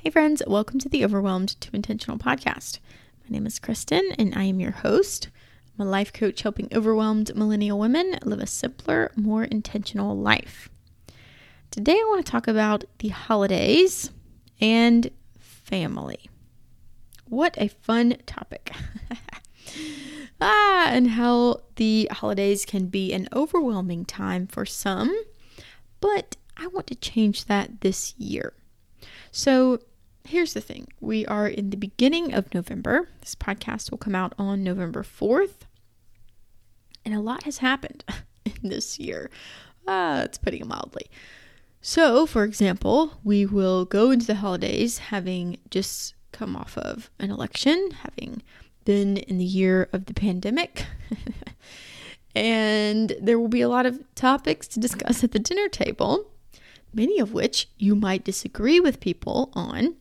Hey, friends, welcome to the Overwhelmed to Intentional podcast. My name is Kristen, and I am your host. I'm a life coach helping overwhelmed millennial women live a simpler, more intentional life. Today, I want to talk about the holidays and family. What a fun topic! ah, and how the holidays can be an overwhelming time for some, but I want to change that this year. So, here's the thing we are in the beginning of November. This podcast will come out on November 4th. And a lot has happened in this year. Uh, it's putting it mildly. So, for example, we will go into the holidays having just come off of an election, having been in the year of the pandemic. and there will be a lot of topics to discuss at the dinner table, many of which you might disagree with people on.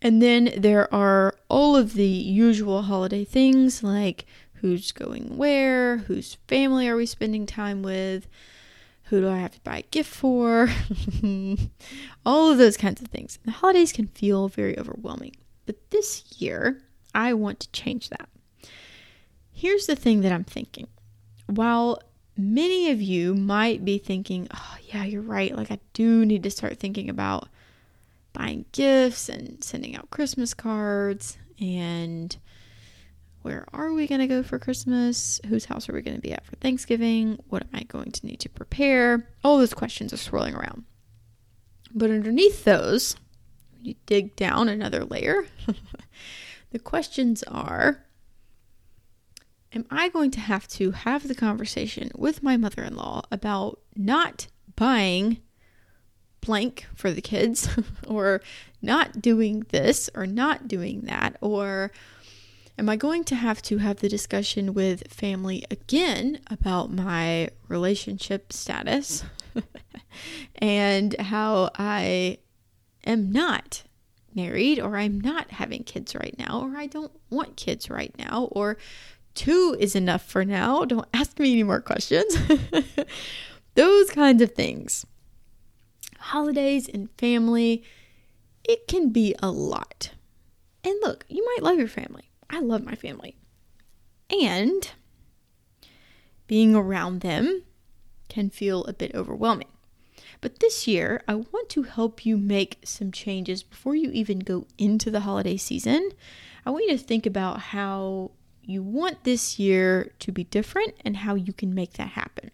And then there are all of the usual holiday things like who's going where, whose family are we spending time with, who do I have to buy a gift for, all of those kinds of things. The holidays can feel very overwhelming. But this year, I want to change that. Here's the thing that I'm thinking. While many of you might be thinking, oh, yeah, you're right. Like, I do need to start thinking about buying gifts and sending out Christmas cards and where are we going to go for Christmas? Whose house are we going to be at for Thanksgiving? What am I going to need to prepare? All those questions are swirling around. But underneath those, you dig down another layer, the questions are Am I going to have to have the conversation with my mother in law about not buying blank for the kids or not doing this or not doing that? Or am I going to have to have the discussion with family again about my relationship status and how I am not married or I'm not having kids right now or I don't want kids right now or two is enough for now. Don't ask me any more questions. Those kinds of things holidays and family, it can be a lot. And look, you might love your family. I love my family. And being around them can feel a bit overwhelming. But this year, I want to help you make some changes before you even go into the holiday season. I want you to think about how you want this year to be different and how you can make that happen.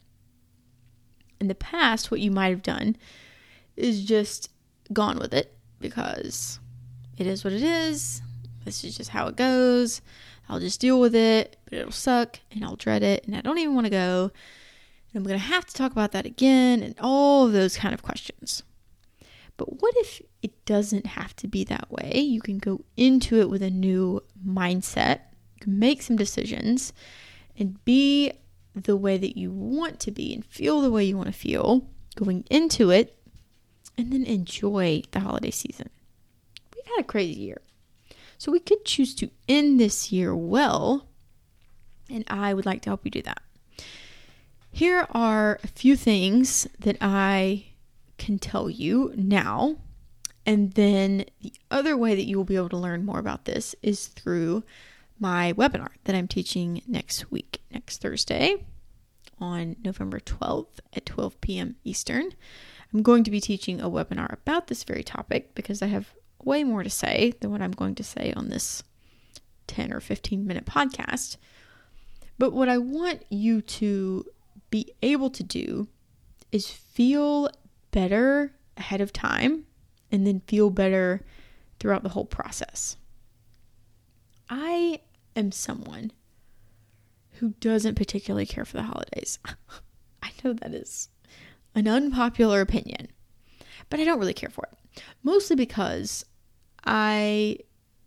In the past, what you might have done is just gone with it because it is what it is. This is just how it goes. I'll just deal with it, but it'll suck and I'll dread it and I don't even want to go. And I'm going to have to talk about that again and all of those kind of questions. But what if it doesn't have to be that way? You can go into it with a new mindset, make some decisions, and be the way that you want to be and feel the way you want to feel going into it and then enjoy the holiday season. We've had a crazy year. So we could choose to end this year well, and I would like to help you do that. Here are a few things that I can tell you now. And then the other way that you will be able to learn more about this is through my webinar that I'm teaching next week, next Thursday on November 12th at 12 p.m. Eastern. I'm going to be teaching a webinar about this very topic because I have way more to say than what I'm going to say on this 10 or 15 minute podcast. But what I want you to be able to do is feel better ahead of time and then feel better throughout the whole process. I am someone who doesn't particularly care for the holidays. I know that is an unpopular opinion, but I don't really care for it. Mostly because I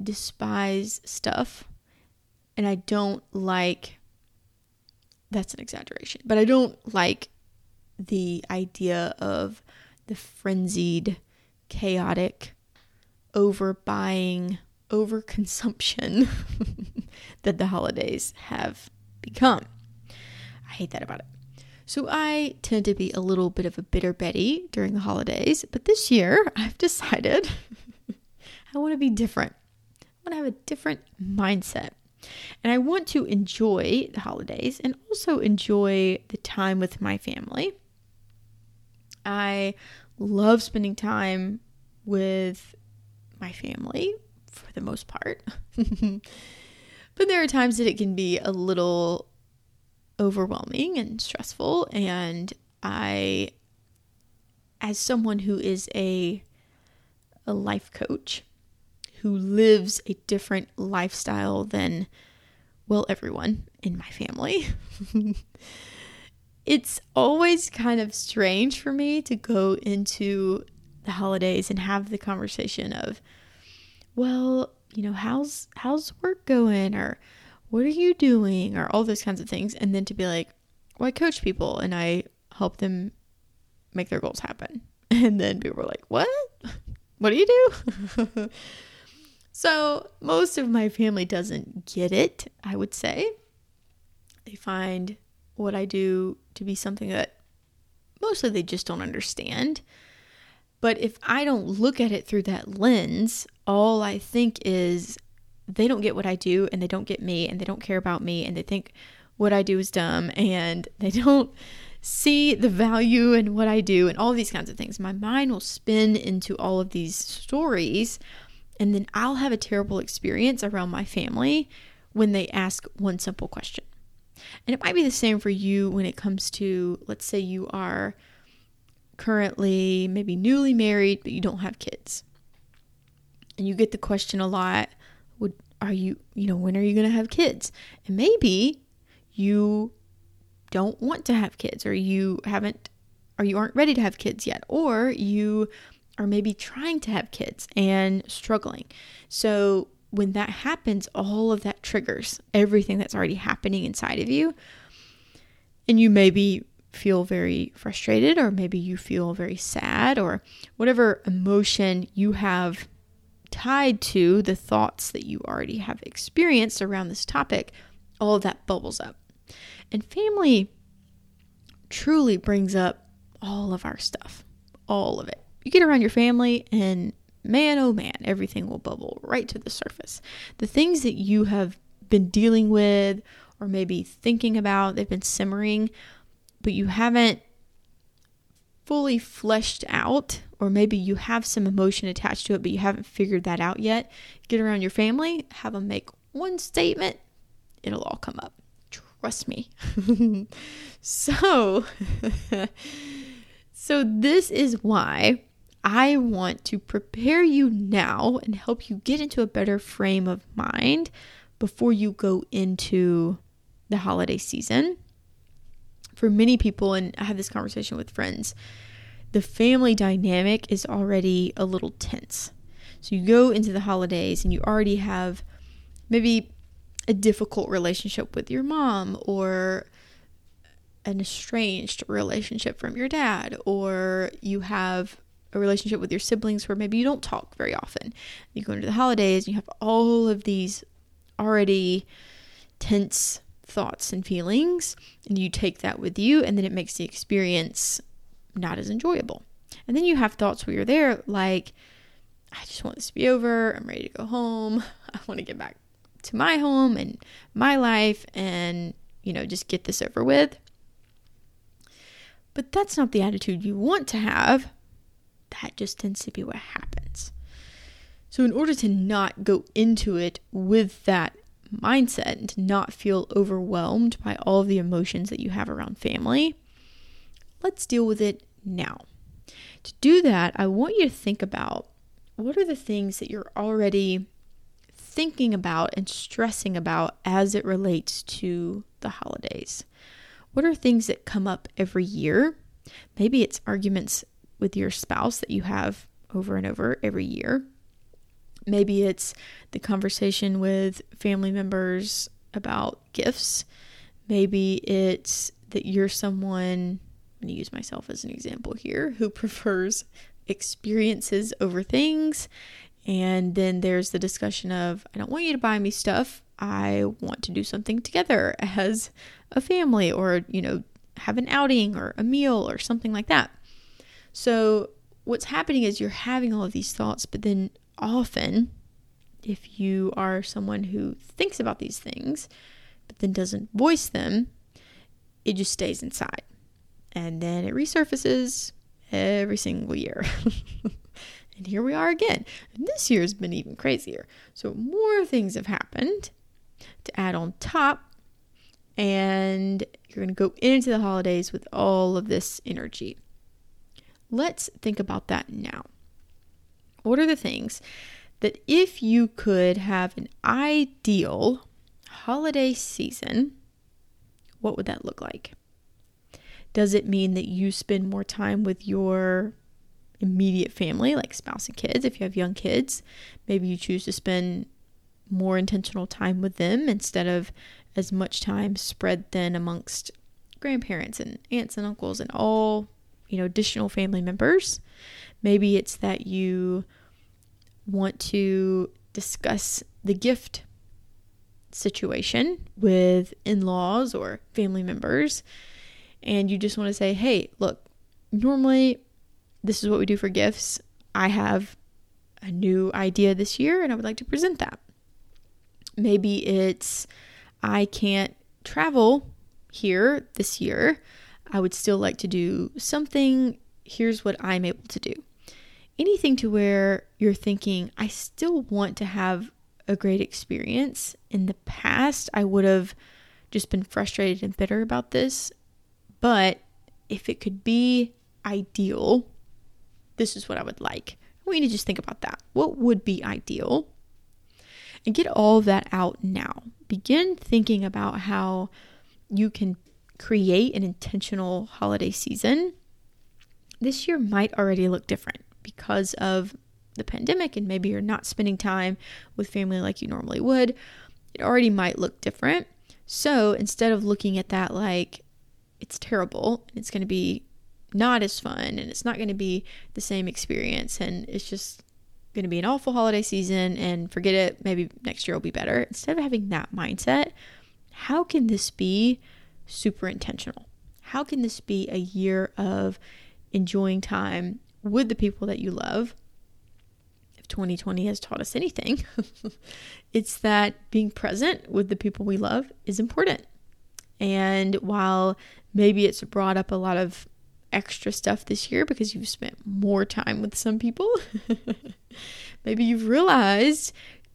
despise stuff and I don't like that's an exaggeration, but I don't like the idea of the frenzied, chaotic, overbuying, overconsumption that the holidays have become. I hate that about it. So I tend to be a little bit of a bitter Betty during the holidays, but this year I've decided I want to be different. I want to have a different mindset. And I want to enjoy the holidays and also enjoy the time with my family. I love spending time with my family for the most part. but there are times that it can be a little overwhelming and stressful. And I, as someone who is a, a life coach, who lives a different lifestyle than, well, everyone in my family. it's always kind of strange for me to go into the holidays and have the conversation of, well, you know, how's how's work going or what are you doing or all those kinds of things and then to be like, well, I coach people and I help them make their goals happen. And then people were like, "What? What do you do?" So, most of my family doesn't get it, I would say. They find what I do to be something that mostly they just don't understand. But if I don't look at it through that lens, all I think is they don't get what I do and they don't get me and they don't care about me and they think what I do is dumb and they don't see the value in what I do and all these kinds of things. My mind will spin into all of these stories and then I'll have a terrible experience around my family when they ask one simple question. And it might be the same for you when it comes to, let's say, you are currently maybe newly married, but you don't have kids. And you get the question a lot would are you, you know, when are you going to have kids? And maybe you don't want to have kids or you haven't or you aren't ready to have kids yet or you are maybe trying to have kids and struggling. So when that happens, all of that triggers everything that's already happening inside of you. And you maybe feel very frustrated, or maybe you feel very sad, or whatever emotion you have tied to the thoughts that you already have experienced around this topic, all of that bubbles up. And family truly brings up all of our stuff, all of it you get around your family and man oh man everything will bubble right to the surface the things that you have been dealing with or maybe thinking about they've been simmering but you haven't fully fleshed out or maybe you have some emotion attached to it but you haven't figured that out yet get around your family have them make one statement it'll all come up trust me so so this is why I want to prepare you now and help you get into a better frame of mind before you go into the holiday season. For many people, and I have this conversation with friends, the family dynamic is already a little tense. So you go into the holidays and you already have maybe a difficult relationship with your mom or an estranged relationship from your dad, or you have a relationship with your siblings where maybe you don't talk very often. You go into the holidays and you have all of these already tense thoughts and feelings, and you take that with you, and then it makes the experience not as enjoyable. And then you have thoughts where you're there, like, I just want this to be over. I'm ready to go home. I want to get back to my home and my life and, you know, just get this over with. But that's not the attitude you want to have that just tends to be what happens. So, in order to not go into it with that mindset and to not feel overwhelmed by all of the emotions that you have around family, let's deal with it now. To do that, I want you to think about what are the things that you're already thinking about and stressing about as it relates to the holidays. What are things that come up every year? Maybe it's arguments with your spouse that you have over and over every year. Maybe it's the conversation with family members about gifts. Maybe it's that you're someone, I'm going to use myself as an example here, who prefers experiences over things. And then there's the discussion of, I don't want you to buy me stuff. I want to do something together as a family or, you know, have an outing or a meal or something like that. So, what's happening is you're having all of these thoughts, but then often, if you are someone who thinks about these things, but then doesn't voice them, it just stays inside. And then it resurfaces every single year. and here we are again. And this year's been even crazier. So more things have happened to add on top. And you're going to go into the holidays with all of this energy. Let's think about that now. What are the things that if you could have an ideal holiday season, what would that look like? Does it mean that you spend more time with your immediate family, like spouse and kids? If you have young kids, maybe you choose to spend more intentional time with them instead of as much time spread thin amongst grandparents and aunts and uncles and all, you know, additional family members. Maybe it's that you want to discuss the gift situation with in laws or family members, and you just want to say, hey, look, normally this is what we do for gifts. I have a new idea this year and I would like to present that. Maybe it's I can't travel here this year. I would still like to do something. Here's what I'm able to do. Anything to where you're thinking, I still want to have a great experience. In the past, I would have just been frustrated and bitter about this. But if it could be ideal, this is what I would like. We need to just think about that. What would be ideal? And get all of that out now. Begin thinking about how you can create an intentional holiday season. This year might already look different because of the pandemic and maybe you're not spending time with family like you normally would, it already might look different. So instead of looking at that like it's terrible it's going to be not as fun and it's not going to be the same experience and it's just going to be an awful holiday season and forget it, maybe next year will be better. Instead of having that mindset, how can this be super intentional? How can this be a year of enjoying time with the people that you love If 2020 has taught us anything, it's that being present with the people we love is important. And while maybe it's brought up a lot of extra stuff this year because you've spent more time with some people, maybe you've realized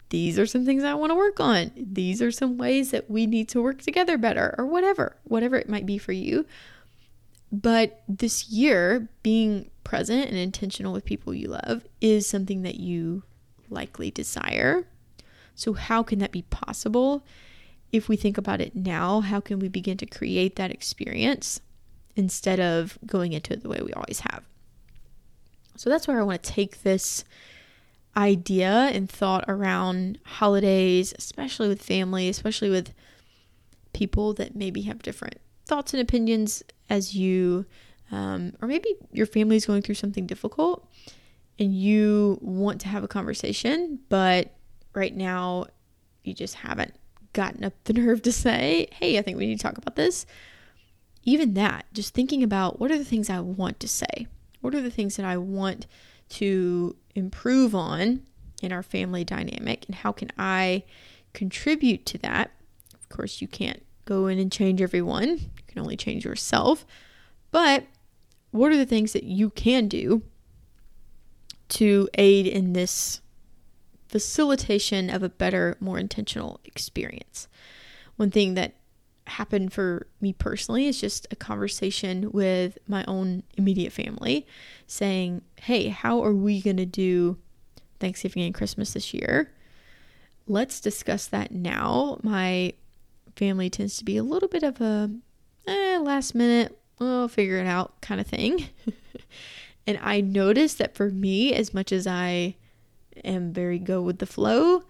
these are some things I want to work on. These are some ways that we need to work together better, or whatever, whatever it might be for you. But this year, being present and intentional with people you love is something that you likely desire. So, how can that be possible? If we think about it now, how can we begin to create that experience instead of going into it the way we always have? So, that's where I want to take this idea and thought around holidays, especially with family, especially with people that maybe have different thoughts and opinions as you um, or maybe your family is going through something difficult and you want to have a conversation, but right now you just haven't gotten up the nerve to say, hey, I think we need to talk about this. Even that, just thinking about what are the things I want to say? What are the things that I want to improve on in our family dynamic? And how can I contribute to that? Of course, you can't go in and change everyone, can only change yourself. But what are the things that you can do to aid in this facilitation of a better, more intentional experience? One thing that happened for me personally is just a conversation with my own immediate family saying, Hey, how are we going to do Thanksgiving and Christmas this year? Let's discuss that now. My family tends to be a little bit of a eh, last minute, I'll figure it out kind of thing. and I noticed that for me, as much as I am very go with the flow,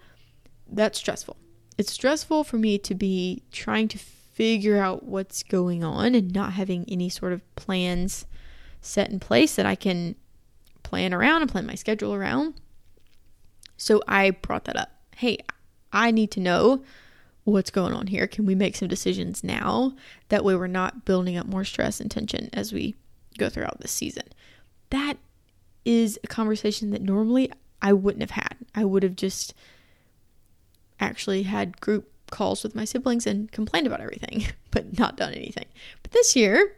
that's stressful. It's stressful for me to be trying to figure out what's going on and not having any sort of plans set in place that I can plan around and plan my schedule around. So I brought that up. Hey, I need to know what's going on here? Can we make some decisions now? That way, we're not building up more stress and tension as we go throughout this season. That is a conversation that normally I wouldn't have had. I would have just actually had group calls with my siblings and complained about everything, but not done anything. But this year,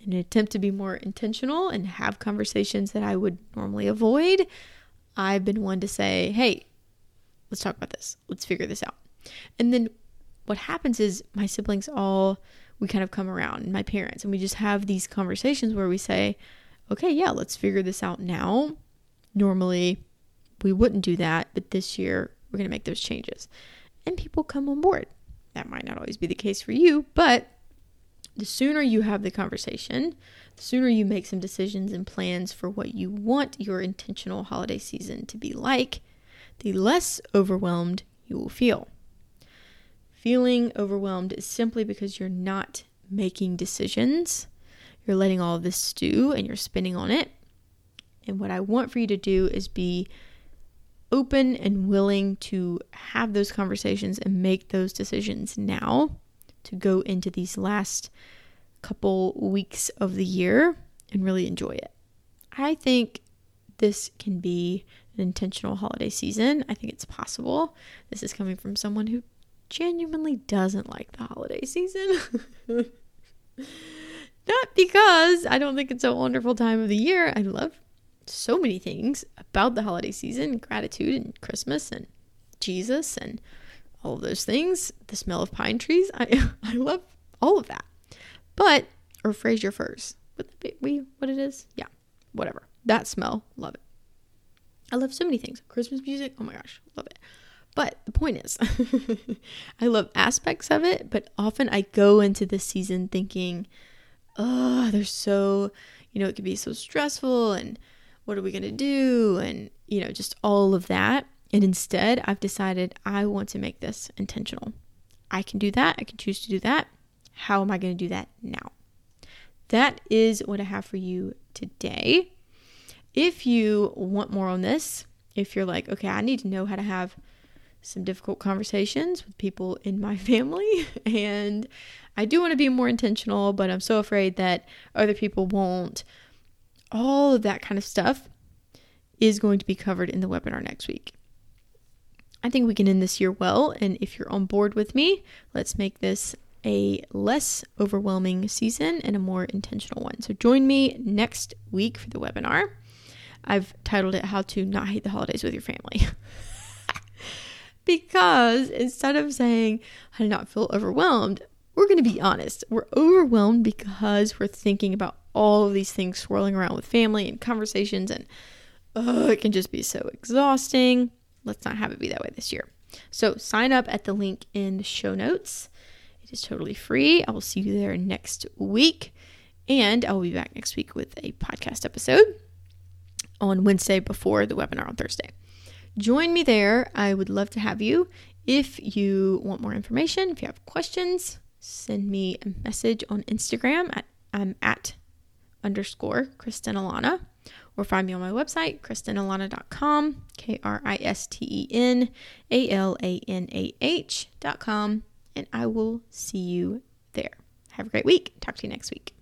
in an attempt to be more intentional and have conversations that I would normally avoid, I've been one to say, hey, let's talk about this. Let's figure this out. And then what happens is my siblings all, we kind of come around, my parents, and we just have these conversations where we say, okay, yeah, let's figure this out now. Normally, we wouldn't do that, but this year we're going to make those changes. And people come on board. That might not always be the case for you, but the sooner you have the conversation, the sooner you make some decisions and plans for what you want your intentional holiday season to be like, the less overwhelmed you will feel. Feeling overwhelmed is simply because you're not making decisions. You're letting all of this stew and you're spinning on it. And what I want for you to do is be open and willing to have those conversations and make those decisions now to go into these last couple weeks of the year and really enjoy it. I think this can be an intentional holiday season. I think it's possible. This is coming from someone who genuinely doesn't like the holiday season. Not because I don't think it's a wonderful time of the year. I love so many things about the holiday season gratitude and Christmas and Jesus and all of those things. The smell of pine trees. I, I love all of that. But, or Fraser firs. Would that we, what it is? Yeah, whatever. That smell, love it. I love so many things. Christmas music, oh my gosh, love it. But the point is, I love aspects of it, but often I go into this season thinking, oh, they're so, you know, it could be so stressful and what are we going to do? And, you know, just all of that. And instead, I've decided I want to make this intentional. I can do that. I can choose to do that. How am I going to do that now? That is what I have for you today. If you want more on this, if you're like, okay, I need to know how to have some difficult conversations with people in my family, and I do want to be more intentional, but I'm so afraid that other people won't all of that kind of stuff is going to be covered in the webinar next week. I think we can end this year well, and if you're on board with me, let's make this a less overwhelming season and a more intentional one. So join me next week for the webinar. I've titled it How to Not Hate the Holidays with Your Family. because instead of saying I do not feel overwhelmed, we're going to be honest. We're overwhelmed because we're thinking about all of these things swirling around with family and conversations, and it can just be so exhausting. Let's not have it be that way this year. So sign up at the link in the show notes. It is totally free. I will see you there next week. And I will be back next week with a podcast episode on Wednesday before the webinar on Thursday. Join me there. I would love to have you. If you want more information, if you have questions, send me a message on Instagram at I'm at underscore Kristen Alanah or find me on my website, KristenAlanah.com, K R I S T E N A L A N A H.com, and I will see you there. Have a great week. Talk to you next week.